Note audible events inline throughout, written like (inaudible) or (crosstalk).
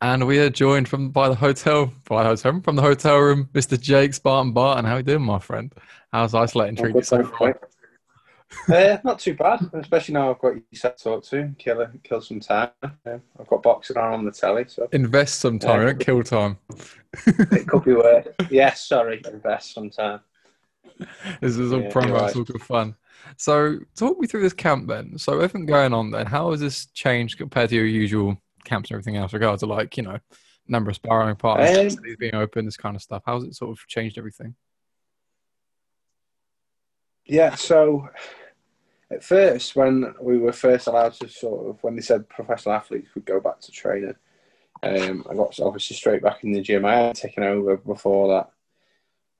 And we are joined from by the hotel, by the hotel from the hotel room, Mr. Jake Spartan Barton. How are you doing, my friend? How's isolating treating you so far? uh, not too bad, especially now I've got you set to talk to. Kill, kill some time. Uh, I've got boxing on on the telly, so invest some time, uh, kill time. it could be worth. (laughs) Yes, sorry, invest some time. This is all yeah, promo, right. all good fun. So, talk me through this camp then. So, everything going on then, how has this changed compared to your usual camps and everything else, regards to like, you know, number of sparring partners, um, being open, this kind of stuff? How's it sort of changed everything? Yeah, so at first, when we were first allowed to sort of, when they said professional athletes would go back to training, um, I got obviously straight back in the gym. I had taken over before that.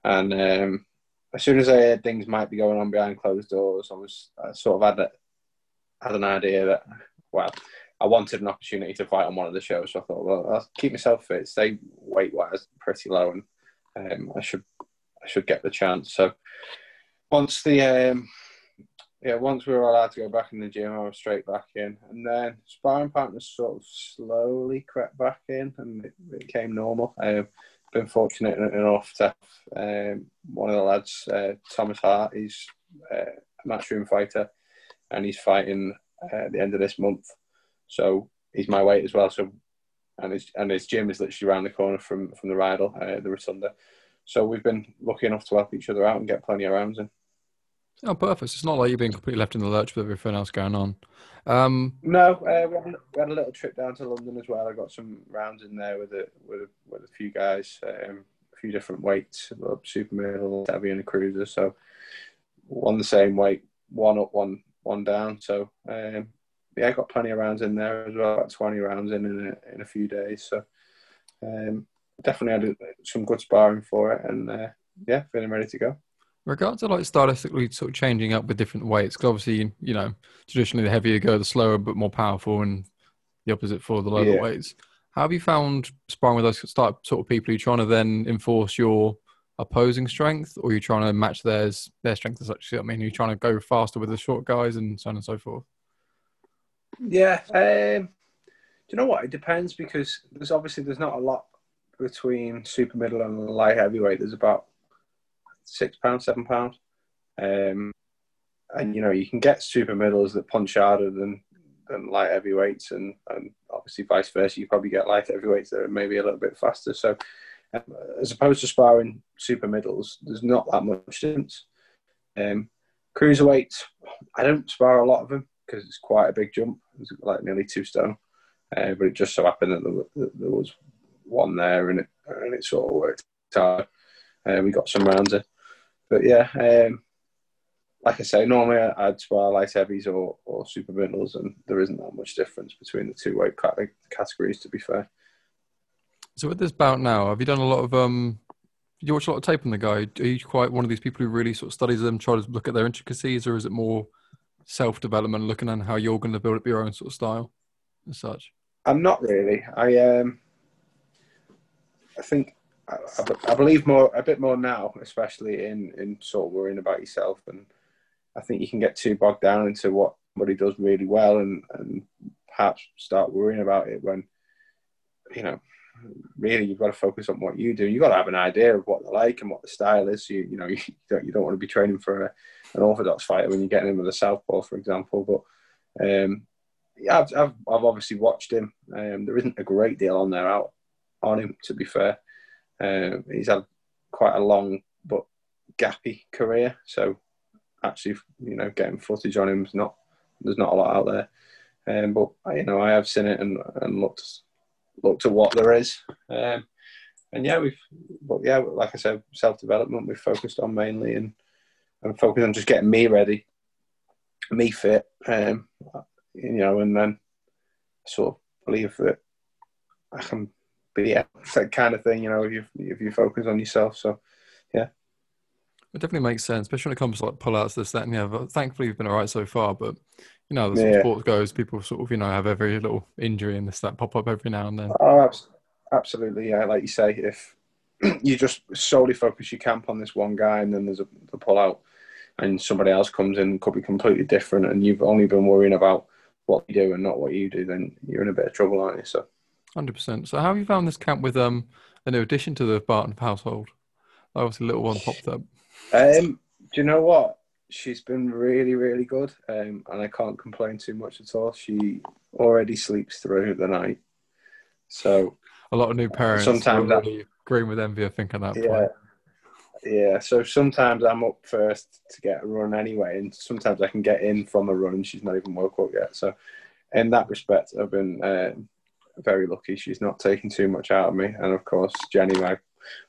And um, as soon as I heard things might be going on behind closed doors, I was I sort of had a, had an idea that well, I wanted an opportunity to fight on one of the shows. So I thought, well, I'll keep myself fit, stay weight wise pretty low, and um, I should I should get the chance. So once the um, yeah, once we were allowed to go back in the gym, I was straight back in, and then sparring partners sort of slowly crept back in, and it, became normal. Um, been fortunate enough to have um, one of the lads, uh, Thomas Hart. He's uh, a matchroom fighter, and he's fighting uh, at the end of this month. So he's my weight as well. So and his and his gym is literally around the corner from from the Rydal, uh, the Rotunda. So we've been lucky enough to help each other out and get plenty of rounds in. Oh, perfect. It's not like you're being completely left in the lurch with everything else going on. Um, no, uh, we, had a, we, had a, little trip down to London as well. I got some rounds in there with a with a, with a few guys, um, a few different weights, super middle, heavy, and a cruiser. So one the same weight, one up, one one down. So um, yeah, I got plenty of rounds in there as well. About twenty rounds in in a, in a few days. So um, definitely had some good sparring for it, and uh, yeah, feeling ready to go regards to like stylistically sort of changing up with different weights, because obviously, you know, traditionally the heavier you go, the slower but more powerful, and the opposite for the lower yeah. weights. How have you found sparring with those sort of people? Are you trying to then enforce your opposing strength, or are you trying to match theirs their strength as such? I mean, are you trying to go faster with the short guys and so on and so forth? Yeah, um, do you know what? It depends because there's obviously there's not a lot between super middle and light heavyweight. There's about six pounds, seven pounds. Um, and you know you can get super middles that punch harder than than light heavyweights, and and obviously vice versa. You probably get light heavyweights that are maybe a little bit faster. So um, as opposed to sparring super middles, there's not that much difference. Um, cruiserweights, I don't spar a lot of them because it's quite a big jump. It's like nearly two stone. Uh, but it just so happened that there, that there, was one there, and it and it sort of worked out. Uh, we got some rounds in. But yeah, um, like I say, normally I'd spar light heavies or, or super middles, and there isn't that much difference between the two weight categories, to be fair. So with this bout now, have you done a lot of um? You watch a lot of tape on the guy. Are you quite one of these people who really sort of studies them, try to look at their intricacies, or is it more self development, looking at how you're going to build up your own sort of style, and such? I'm not really. I um, I think I, I, believe more a bit more now, especially in in sort of worrying about yourself, and I think you can get too bogged down into what what he does really well, and and perhaps start worrying about it when you know really you've got to focus on what you do. You've got to have an idea of what they like and what the style is. You you know (laughs) you don't you don't want to be training for a, an orthodox fighter when you're getting in with a southpaw, for example. But um, yeah, I've, I've, I've obviously watched him. Um, there isn't a great deal on there out on him, to be fair. Uh, he's had quite a long but gappy career, so actually, you know, getting footage on him is not there's not a lot out there. Um, but you know, I have seen it and, and looked looked at what there is. Um, and yeah, we've but yeah, like I said, self development we've focused on mainly and and focused on just getting me ready, me fit. Um, you know, and then sort of believe that I can be yeah, it's (laughs) that kind of thing, you know, if you if you focus on yourself. So yeah. It definitely makes sense, especially when it comes to like pullouts, this, that, and the other. Thankfully, you've been all right so far, but you know, as yeah. sports goes, people sort of, you know, have every little injury and this, that pop up every now and then. Oh, absolutely. Yeah. Like you say, if (clears throat) you just solely focus your camp on this one guy and then there's a the pullout and somebody else comes in, could be completely different, and you've only been worrying about what you do and not what you do, then you're in a bit of trouble, aren't you? So, Hundred percent. So, how have you found this camp with um a new addition to the Barton household? Obviously, little one popped up. Um, do you know what? She's been really, really good, um, and I can't complain too much at all. She already sleeps through the night, so a lot of new parents sometimes really agreeing with envy. I think at that yeah, point. yeah. So sometimes I'm up first to get a run anyway, and sometimes I can get in from a run, and she's not even woke up yet. So, in that respect, I've been uh, very lucky. She's not taken too much out of me, and of course, Jenny, my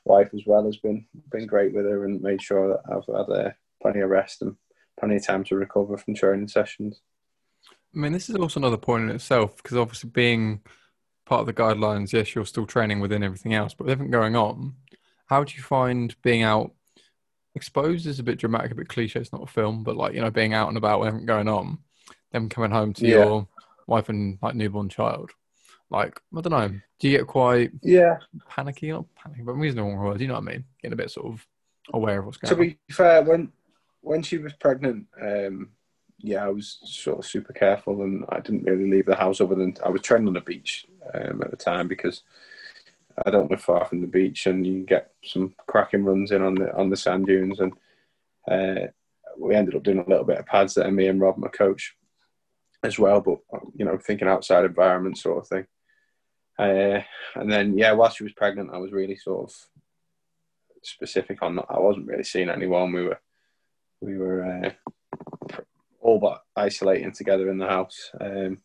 wife as well, has been been great with her and made sure that I've had uh, plenty of rest and plenty of time to recover from training sessions. I mean, this is also another point in itself because obviously being part of the guidelines, yes, you're still training within everything else, but with everything going on, how do you find being out exposed is a bit dramatic, a bit cliche. It's not a film, but like you know, being out and about with everything going on, then coming home to yeah. your wife and like newborn child. Like I don't know, do you get quite yeah panicky? Not panicky, but I'm using the wrong word. You know what I mean? Getting a bit sort of aware of what's going on. To be fair, when when she was pregnant, um, yeah, I was sort of super careful, and I didn't really leave the house other than I was training on the beach um, at the time because I don't live far from the beach, and you get some cracking runs in on the on the sand dunes, and uh, we ended up doing a little bit of pads there, me and Rob, my coach, as well. But you know, thinking outside environment sort of thing. Uh, and then yeah, while she was pregnant, I was really sort of specific on. that. I wasn't really seeing anyone. We were we were uh, all but isolating together in the house. Um,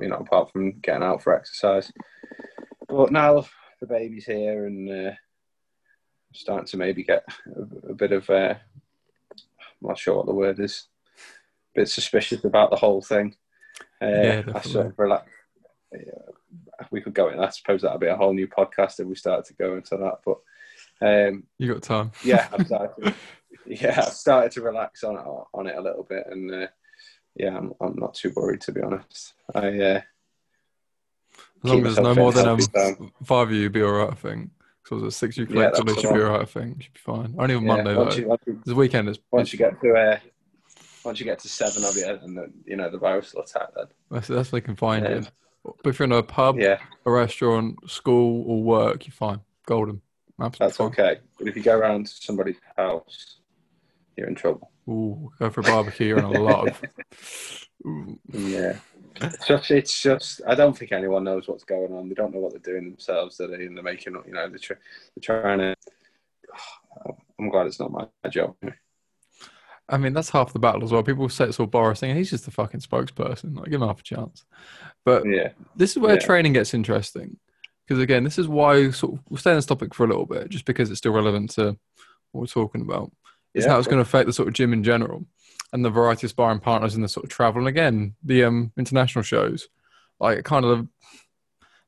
you know, apart from getting out for exercise. But now the baby's here and uh, starting to maybe get a, a bit of. Uh, I'm not sure what the word is. A bit suspicious about the whole thing. Uh, yeah, I sort of relax, we could go in. I suppose that'd be a whole new podcast if we started to go into that. But um, you got time. yeah, started. (laughs) To, yeah, I've started to relax on on it a little bit, and uh, yeah, I'm I'm not too worried to be honest. I uh, as long as there's no more than um, five of you, be alright. I think. So six you collect, yeah, should be alright. I think should be fine. Only on yeah, Monday though. You, you, the weekend is. Once you get to uh, once you get to seven of you, and the, you know the virus will attack then. That's that's where they can find yeah. you. But if you're in a pub, yeah. a restaurant, school, or work, you're fine. Golden. Absolutely That's fine. okay. But if you go around to somebody's house, you're in trouble. Ooh, go for a barbecue, you're in a lot of. (laughs) Yeah. It's just, it's just, I don't think anyone knows what's going on. They don't know what they're doing themselves, are they? And they're making, you know, they're, they're trying to. (sighs) I'm glad it's not my job. I mean, that's half the battle as well. People say it's all Boris saying he's just a fucking spokesperson. Like, give him half a chance. But yeah, this is where yeah. training gets interesting. Because again, this is why sort of, we'll stay on this topic for a little bit, just because it's still relevant to what we're talking about. Is yeah, how it's going to affect the sort of gym in general and the variety of sparring partners and the sort of travel. And again, the um, international shows, like kind of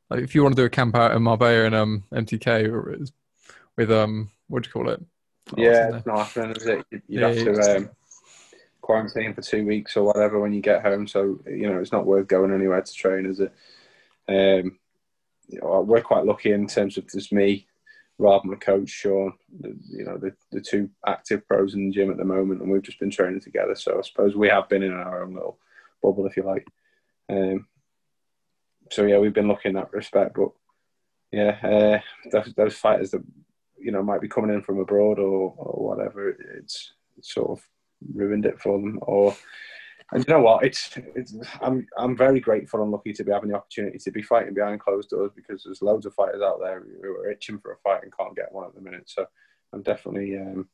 like if you want to do a camp out in Marbella and um, MTK or with um, what do you call it? Oh, yeah, it's not happening, is it? You'd yeah, have to um, quarantine for two weeks or whatever when you get home. So you know, it's not worth going anywhere to train, is it? Um, we're quite lucky in terms of just me, Rob, my coach Sean. The, you know, the, the two active pros in the gym at the moment, and we've just been training together. So I suppose we have been in our own little bubble, if you like. Um, so yeah, we've been lucky in that respect. But yeah, uh, those, those fighters that you know might be coming in from abroad or, or whatever, it's, it's sort of ruined it for them. Or and you know what? It's, it's I'm I'm very grateful and lucky to be having the opportunity to be fighting behind closed doors because there's loads of fighters out there who are itching for a fight and can't get one at the minute. So I'm definitely um,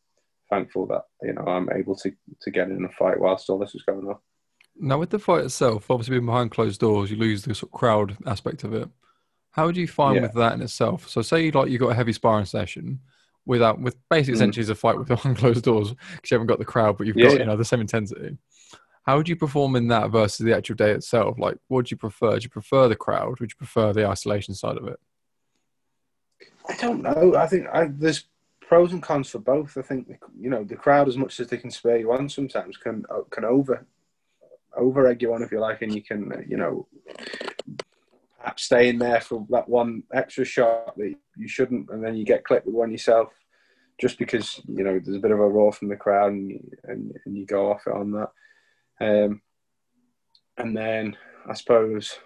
thankful that you know I'm able to to get in a fight whilst all this is going on. Now, with the fight itself, obviously being behind closed doors, you lose the sort of crowd aspect of it. How do you find yeah. with that in itself? So, say like you got a heavy sparring session without with basically mm. essentially a fight with (laughs) behind closed doors because you haven't got the crowd, but you've yeah. got you know the same intensity. How would you perform in that versus the actual day itself? Like, what do you prefer? Do you prefer the crowd? Would you prefer the isolation side of it? I don't know. I think I, there's pros and cons for both. I think you know the crowd, as much as they can spare you on, sometimes can uh, can over over egg you on if you like, and you can uh, you know perhaps stay in there for that one extra shot that you shouldn't, and then you get clipped with one yourself, just because you know there's a bit of a roar from the crowd, and you, and, and you go off on that. Um, and then I suppose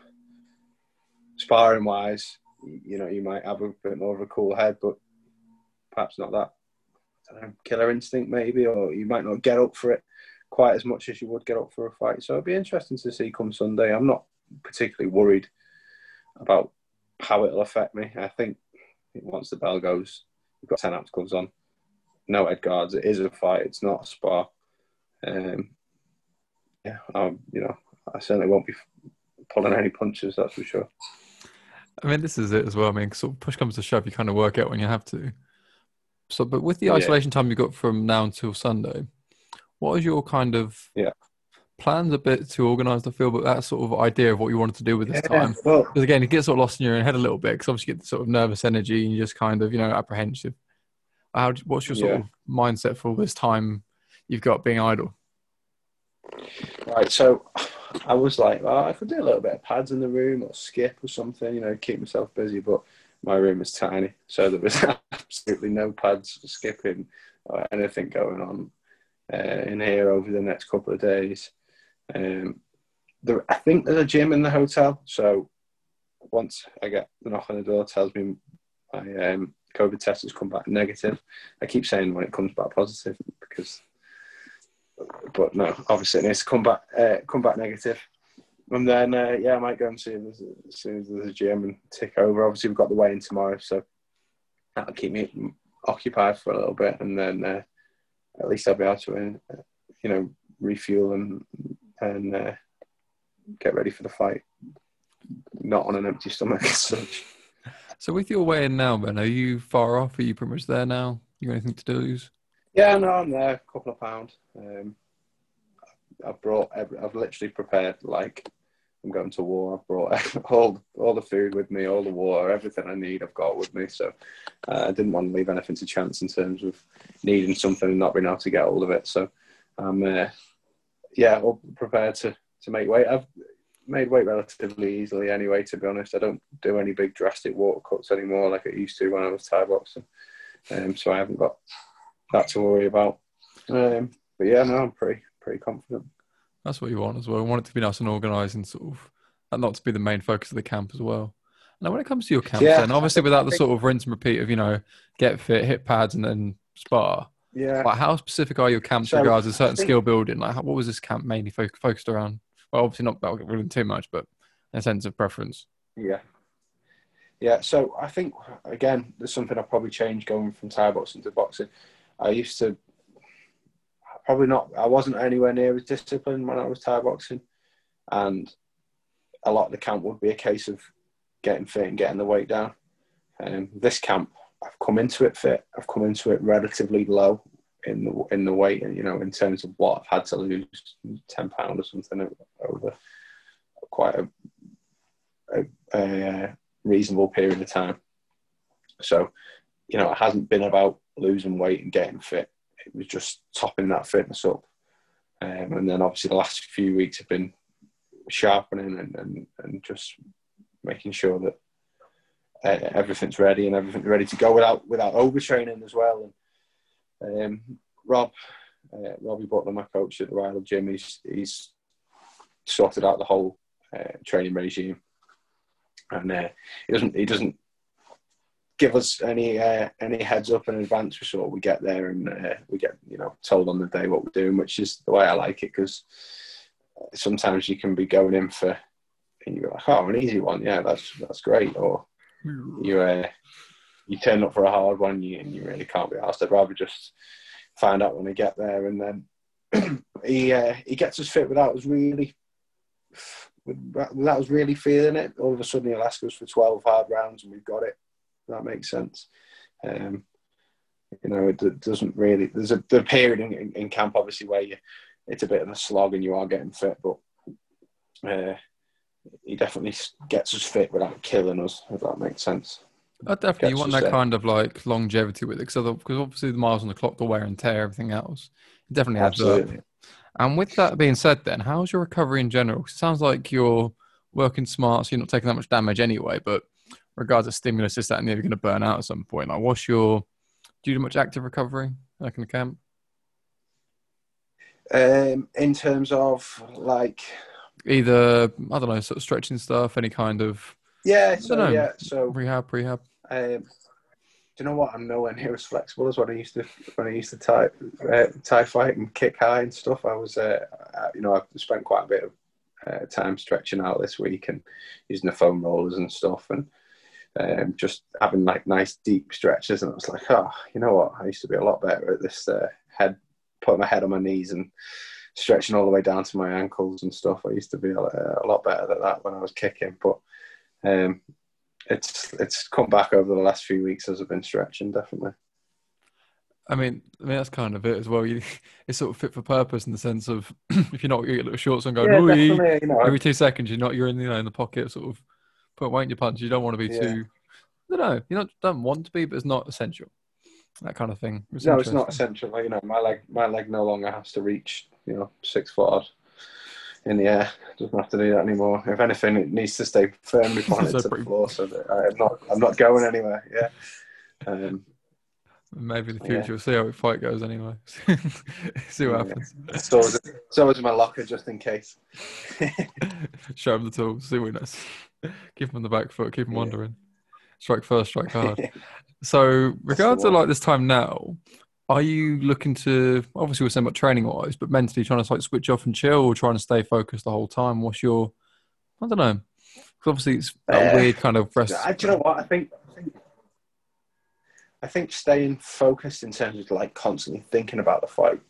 sparring wise, you know, you might have a bit more of a cool head, but perhaps not that know, killer instinct maybe, or you might not get up for it quite as much as you would get up for a fight. So it'll be interesting to see come Sunday. I'm not particularly worried about how it'll affect me. I think once the bell goes, you've got 10 ounce gloves on, no head guards. It is a fight, it's not a spar. Um, yeah, um, you know, I certainly won't be pulling any punches, that's for sure. I mean, this is it as well. I mean, sort of push comes to shove, you kind of work out when you have to. So, but with the isolation yeah. time you got from now until Sunday, what is your kind of yeah plans a bit to organise the field, but that sort of idea of what you wanted to do with this yeah, time? Well, because again, it gets sort of lost in your own head a little bit because obviously you get the sort of nervous energy and you're just kind of you know apprehensive. How? What's your sort of mindset for this time you've got being idle? Right. So I was like, well, I could do a little bit of pads in the room or skip or something, you know, keep myself busy. But my room is tiny, so there was (laughs) absolutely no pads, skipping, or anything going on uh, in here over the next couple of days. Um, there, I think there's a gym in the hotel, so once I get the knock on the door, tells me my um, COVID test has come back negative. I keep saying when it comes back positive because, but no, obviously it needs to come back uh, come back negative. And then, uh, yeah, I might go and see him as, as, soon as there's a gym and tick over. Obviously, we've got the weigh-in tomorrow, so that'll keep me occupied for a little bit. And then uh, at least I'll be able to, uh, you know, refuel and and uh, get ready for the fight, not on an empty stomach as such. (laughs) So, with your weigh-in now, Ben, are you far off? Are you pretty much there now? You got anything to lose? Yeah, no, I'm there. A couple of pounds. Um, I've brought. Every, I've literally prepared like I'm going to war. I've brought (laughs) all all the food with me, all the water, everything I need. I've got with me. So uh, I didn't want to leave anything to chance in terms of needing something and not being able to get hold of it. So I'm uh, yeah, prepared to to make weight. I've made weight relatively easily anyway. To be honest, I don't do any big drastic water cuts anymore like I used to when I was Thai boxing. Um, so I haven't got that to worry about. Um, but yeah, no, I'm pretty pretty confident. That's what you want as well. You want it to be nice and organised and sort of, and not to be the main focus of the camp as well. Now, when it comes to your camp, yeah, then obviously without the sort of rinse and repeat of you know get fit, hit pads, and then spar. Yeah. Like how specific are your camps so, regards to certain think, skill building? Like what was this camp mainly fo- focused around? Well, obviously not about really too much, but a sense of preference. Yeah. Yeah. So I think again, there's something I probably changed going from Thai boxing to boxing. I used to probably not. I wasn't anywhere near as disciplined when I was Thai boxing, and a lot of the camp would be a case of getting fit and getting the weight down. Um, this camp, I've come into it fit. I've come into it relatively low in the in the weight, and you know, in terms of what I've had to lose, ten pound or something over quite a, a, a reasonable period of time. So, you know, it hasn't been about losing weight and getting fit it was just topping that fitness up. Um, and then obviously the last few weeks have been sharpening and, and, and just making sure that uh, everything's ready and everything's ready to go without without overtraining as well. And um, Rob, uh, Robbie Butler, my coach at the Royal Gym, he's, he's sorted out the whole uh, training regime, and uh, he doesn't he doesn't give us any uh, any heads up in advance before we get there, and uh, we get you know told on the day what we're doing, which is the way I like it because sometimes you can be going in for and you're like, oh, an easy one, yeah, that's that's great, or you uh, you turn up for a hard one, you and you really can't be asked. I'd rather just find out when we get there, and then (clears throat) he uh, he gets us fit without us really without us really feeling it. All of a sudden, he'll ask us for twelve hard rounds, and we've got it that makes sense. Um, you know, it, doesn't really. There's a the period in, in, camp, obviously, where you it's a bit of a slog and you are getting fit, but uh, he definitely gets us fit without killing us. If that makes sense. Oh, definitely, you want that kind of like longevity with it, because obviously the miles on the clock, the wear and tear, everything else, it definitely adds Absolutely. up. And with that being said, then how's your recovery in general? It sounds like you're working smart, so you're not taking that much damage anyway. But regards to stimulus, is that and you're going to burn out at some point? Like, what's your do you do much active recovery like in the camp? Um, in terms of like either I don't know, sort of stretching stuff, any kind of Yeah, so know. yeah, so Rehab, rehab. um, do you know what? I'm nowhere near as flexible as when I used to when I used to Thai uh, Thai fight and kick high and stuff. I was, uh, uh, you know, I've spent quite a bit of uh, time stretching out this week and using the foam rollers and stuff, and um, just having like nice deep stretches. And I was like, oh, you know what? I used to be a lot better at this uh, head, putting my head on my knees and stretching all the way down to my ankles and stuff. I used to be a, a lot better at that when I was kicking, but um, it's it's come back over the last few weeks as I've been stretching, definitely. I mean, I mean that's kind of it as well. You, it's sort of fit for purpose in the sense of (clears throat) if you're not you get little shorts on going, Yeah, You know, every two seconds, you're not you're in you know in the pocket, sort of put weight in your punch. You don't want to be Yeah. too. I don't know. You not don't want to be, but it's not essential. That kind of thing. no, it's not essential. You know, my leg my leg no longer has to reach you know six foot odd in the air. Doesn't have to do that anymore. If anything, it needs to stay firmly planted (laughs) So to the floor so that I'm not I'm not going anywhere. Yeah. Um, Maybe in the Yeah. future, we'll see how the fight goes anyway. (laughs) see what Yeah. happens. so is so is my locker just in case. (laughs) Show him the tools. See what he knows. Give them on the back foot. Keep them Yeah. wondering. Strike first, strike hard. (laughs) So, regards to like this time now, are you looking to obviously we're saying about training wise, but mentally trying to like switch off and chill, or trying to stay focused the whole time? What's your, I don't know, because obviously it's a Uh, weird kind of rest. I, do you know what I think? I think I think staying focused in terms of like constantly thinking about the fight.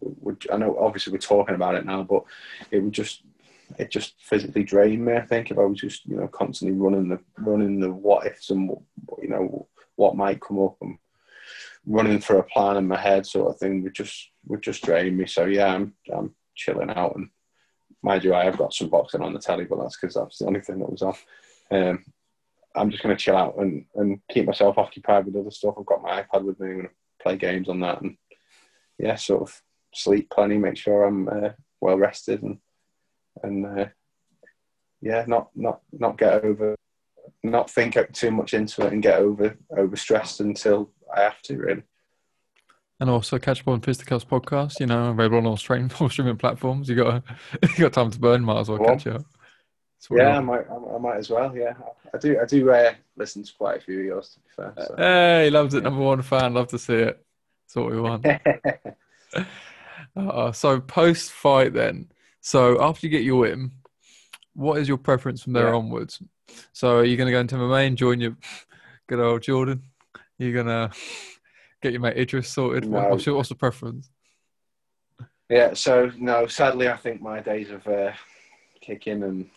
Would, I know obviously we're talking about it now, but it would just it just physically drained me. I think if I was just you know constantly running the running the what ifs and you know what might come up and running through a plan in my head sort of thing would just would just drain me. So yeah, I'm I'm chilling out and mind you, I have got some boxing on the telly, but that's because that's the only thing that was off. Um, I'm just going to chill out and, and keep myself occupied with other stuff. I've got my iPad with me. I'm going to play games on that and yeah, sort of sleep plenty, make sure I'm uh, well rested and and uh, yeah, not not not get over, not think too much into it and get over over stressed until I have to really. And also catch up on Fisticuffs podcast, you know, available on all streaming, (laughs) all streaming platforms. You got (laughs) you got time to burn, might as well catch up. That's what we Yeah, I might I, I might as well. Yeah, I do I do uh, listen to quite a few of yours to be fair. So. Hey, loves it. Number one fan. Love to see it. That's what we want. (laughs) Uh, so post fight then. So after you get your win, what is your preference from there Yeah. onwards? So are you going to go into MMA and join your (laughs) good old Jordan? You're going to get your mate Idris sorted? No. What's, your, what's the preference? Yeah, so no, sadly, I think my days of uh, kicking and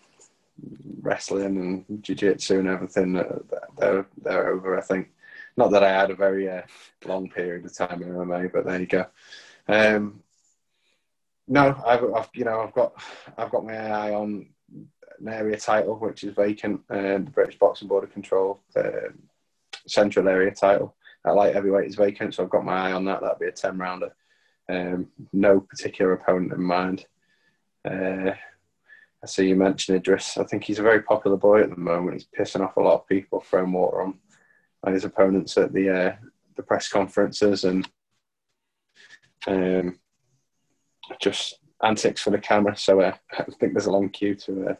wrestling and jiu-jitsu and everything, uh, they're, they're over, I think. Not that I had a very uh, long period of time in MMA, but there you go. Um, no, I've, I've, you know, I've got, I've got my eye on an area title which is vacant, uh, the British Boxing Board of Control uh, Central Area title. That light heavyweight is vacant, so I've got my eye on that. That'll be a ten rounder. Um, no particular opponent in mind. Uh, I see you mentioned Idris. I think he's a very popular boy at the moment. He's pissing off a lot of people, throwing water on, on his opponents at the uh, the press conferences and um, just antics for the camera. So uh, (laughs) I think there's a long queue to uh,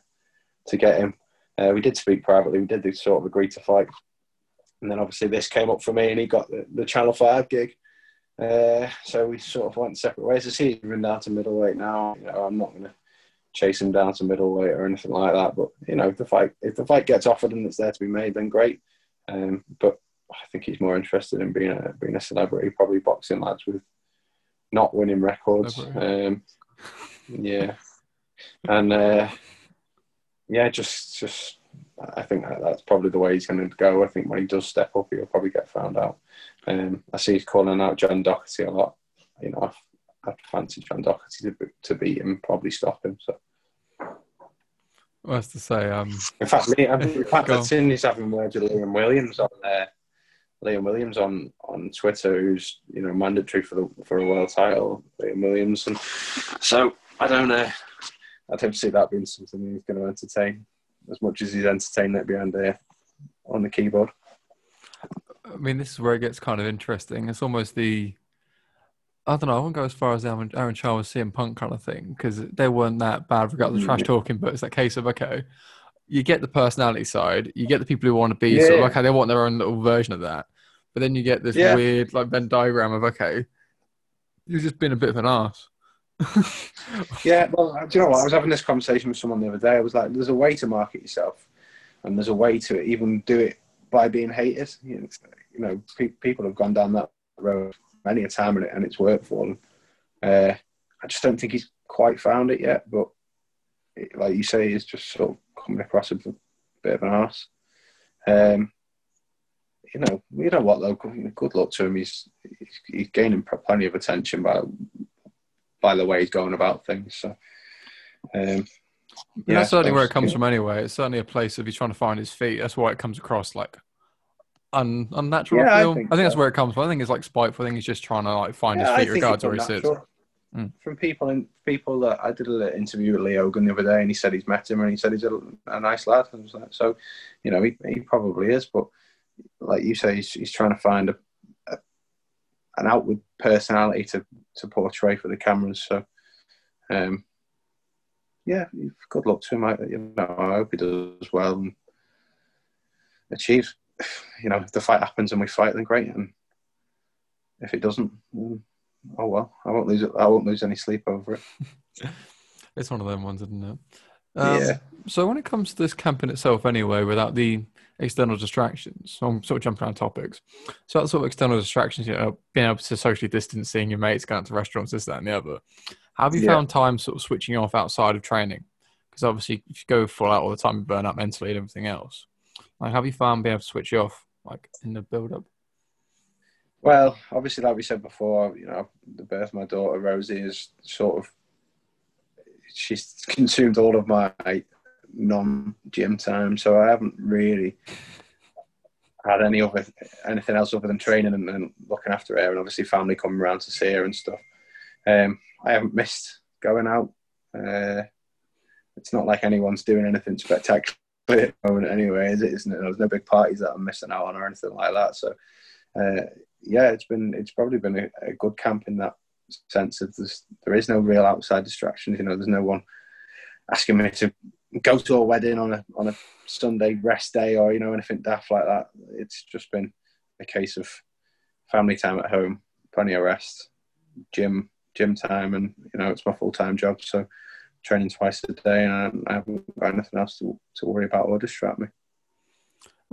to get him. Uh, we did speak privately. We did sort of agree to fight, and then obviously this came up for me, and he got the, the Channel Five gig. Uh, so we sort of went separate ways. I see he's down to middleweight now. You know, I'm not going to chase him down to middleweight or anything like that. But you know, if the fight if the fight gets offered and it's there to be made, then great. Um, but I think he's more interested in being a being a celebrity, probably boxing lads with not winning records. Um, yeah, and uh, yeah, just just I think that, that's probably the way he's going to go. I think when he does step up, he'll probably get found out. Um, I see he's calling out John Docherty a lot. You know, I've, I'd fancy John Docherty to, to beat him, probably stop him. So, Well, that's to say, um, in fact, I mean, in fact. I've seen he's having words with Liam Williams on there. Liam Williams on, on Twitter, who's you know mandatory for the for a world title. Liam Williams, and so I don't know. I'd have to see that being something he's going to entertain as much as he's entertained it behind there on the keyboard. I mean, this is where it gets kind of interesting. It's almost the, I don't know, I won't go as far as Aaron, Aaron Charles, CM Punk kind of thing, because they weren't that bad regardless of trash mm. talking, but it's that case of, okay, you get the personality side, you get the people who want to be yeah. sort of okay, they want their own little version of that, but then you get this yeah. weird like Venn diagram of okay, you've just been a bit of an ass. (laughs) yeah, well, do you know what? I was having this conversation with someone the other day. I was like, "There's a way to market yourself, and there's a way to even do it by being hated." You know, pe- people have gone down that road many a time, and, it, and it's worked for them. Uh, I just don't think he's quite found it yet. But it, like you say, he's just sort of coming across a bit of an ass. Um, you know, you know what though. Good luck to him. He's he's, he's gaining plenty of attention by by the way he's going about things. So, um, yeah, that's certainly where it comes from anyway. It's certainly a place of he's trying to find his feet. That's why it comes across like un, unnatural. Yeah, I, think, I think that's where it comes from. I think it's like spiteful. I think he's just trying to like find yeah, his feet regards where he sits. Mm. From people and people that I did an interview with Lee Hogan the other day, and he said he's met him, and he said he's a, a nice lad. And like, so, you know, he, he probably is, but like you say, he's, he's trying to find a, a, an outward personality to to portray for the cameras. So, um, yeah, good luck to him. I, you know, I hope he does well and achieves. You know, if the fight happens and we fight, then great. And if it doesn't, oh well. I won't lose. I won't lose any sleep over it. (laughs) it's one of them ones, isn't it? Um, yeah. So when it comes to this camp in itself, anyway, without the external distractions. So I'm sort of jumping around topics. So that sort of external distractions, you know, being able to socially distance, seeing your mates, going out to restaurants, this, that, and the other. How have you yeah. found time sort of switching off outside of training? Because obviously, if you go full out all the time, you burn out mentally and everything else. Like, have you found being able to switch off, like in the build up? Well, obviously, like we said before, you know, the birth of my daughter Rosie is sort of she's consumed all of my non gym time, so I haven't really had any other anything else other than training and, and, looking after her, and obviously family coming around to see her and stuff. Um, I haven't missed going out. Uh, it's not like anyone's doing anything spectacular at the moment, anyway, is it? Isn't it? There's no big parties that I'm missing out on or anything like that. So, uh, yeah, it's been it's probably been a, a good camp in that sense of there is no real outside distractions. You know, there's no one asking me to go to a wedding on a on a Sunday rest day or you know anything daft like that. It's just been a case of family time at home, plenty of rest, gym gym time, and you know it's my full time job. So training twice a day, and I haven't got anything else to to worry about or distract me.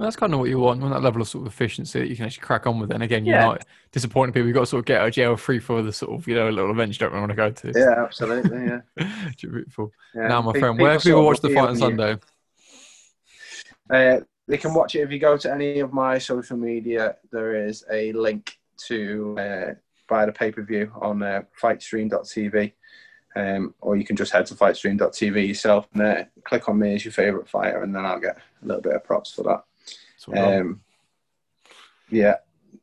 Well, that's kind of what you want, on that level of sort of efficiency that you can actually crack on with. And again, you're yeah. not disappointing people. You've got to sort of get out of jail free for the sort of, you know, little event you don't really want to go to. Yeah, absolutely. Yeah. (laughs) Beautiful. Yeah. Now, my friend, where can people watch the fight on Sunday? Uh, they can watch it if you go to any of my social media. There is a link to uh, buy the pay per view on uh, fightstream.tv. Um, or you can just head to fightstream.tv yourself and uh, click on me as your favourite fighter, and then I'll get a little bit of props for that. Um, yeah,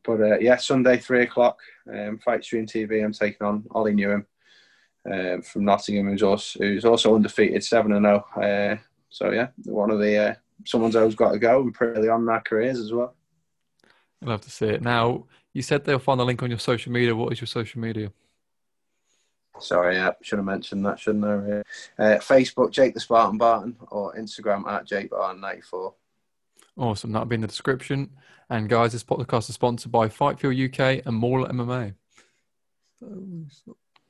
but uh, yeah, Sunday three o'clock, um, Fight Stream TV. I'm taking on Ollie Newham um, from Nottingham, who's also who's also undefeated, seven and zero. Oh. Uh, so yeah, one of the uh, someone's always got to go and pretty on their careers as well. I'd love to see it. Now, you said they'll find the link on your social media. What is your social media? Sorry, yeah, should have mentioned that, shouldn't I? Uh, Facebook, Jake the Spartan Barton, or Instagram at Jake Barton 94. Awesome. That'll be in the description. And guys, this podcast is sponsored by Fight Feel UK and Mauler MMA. So,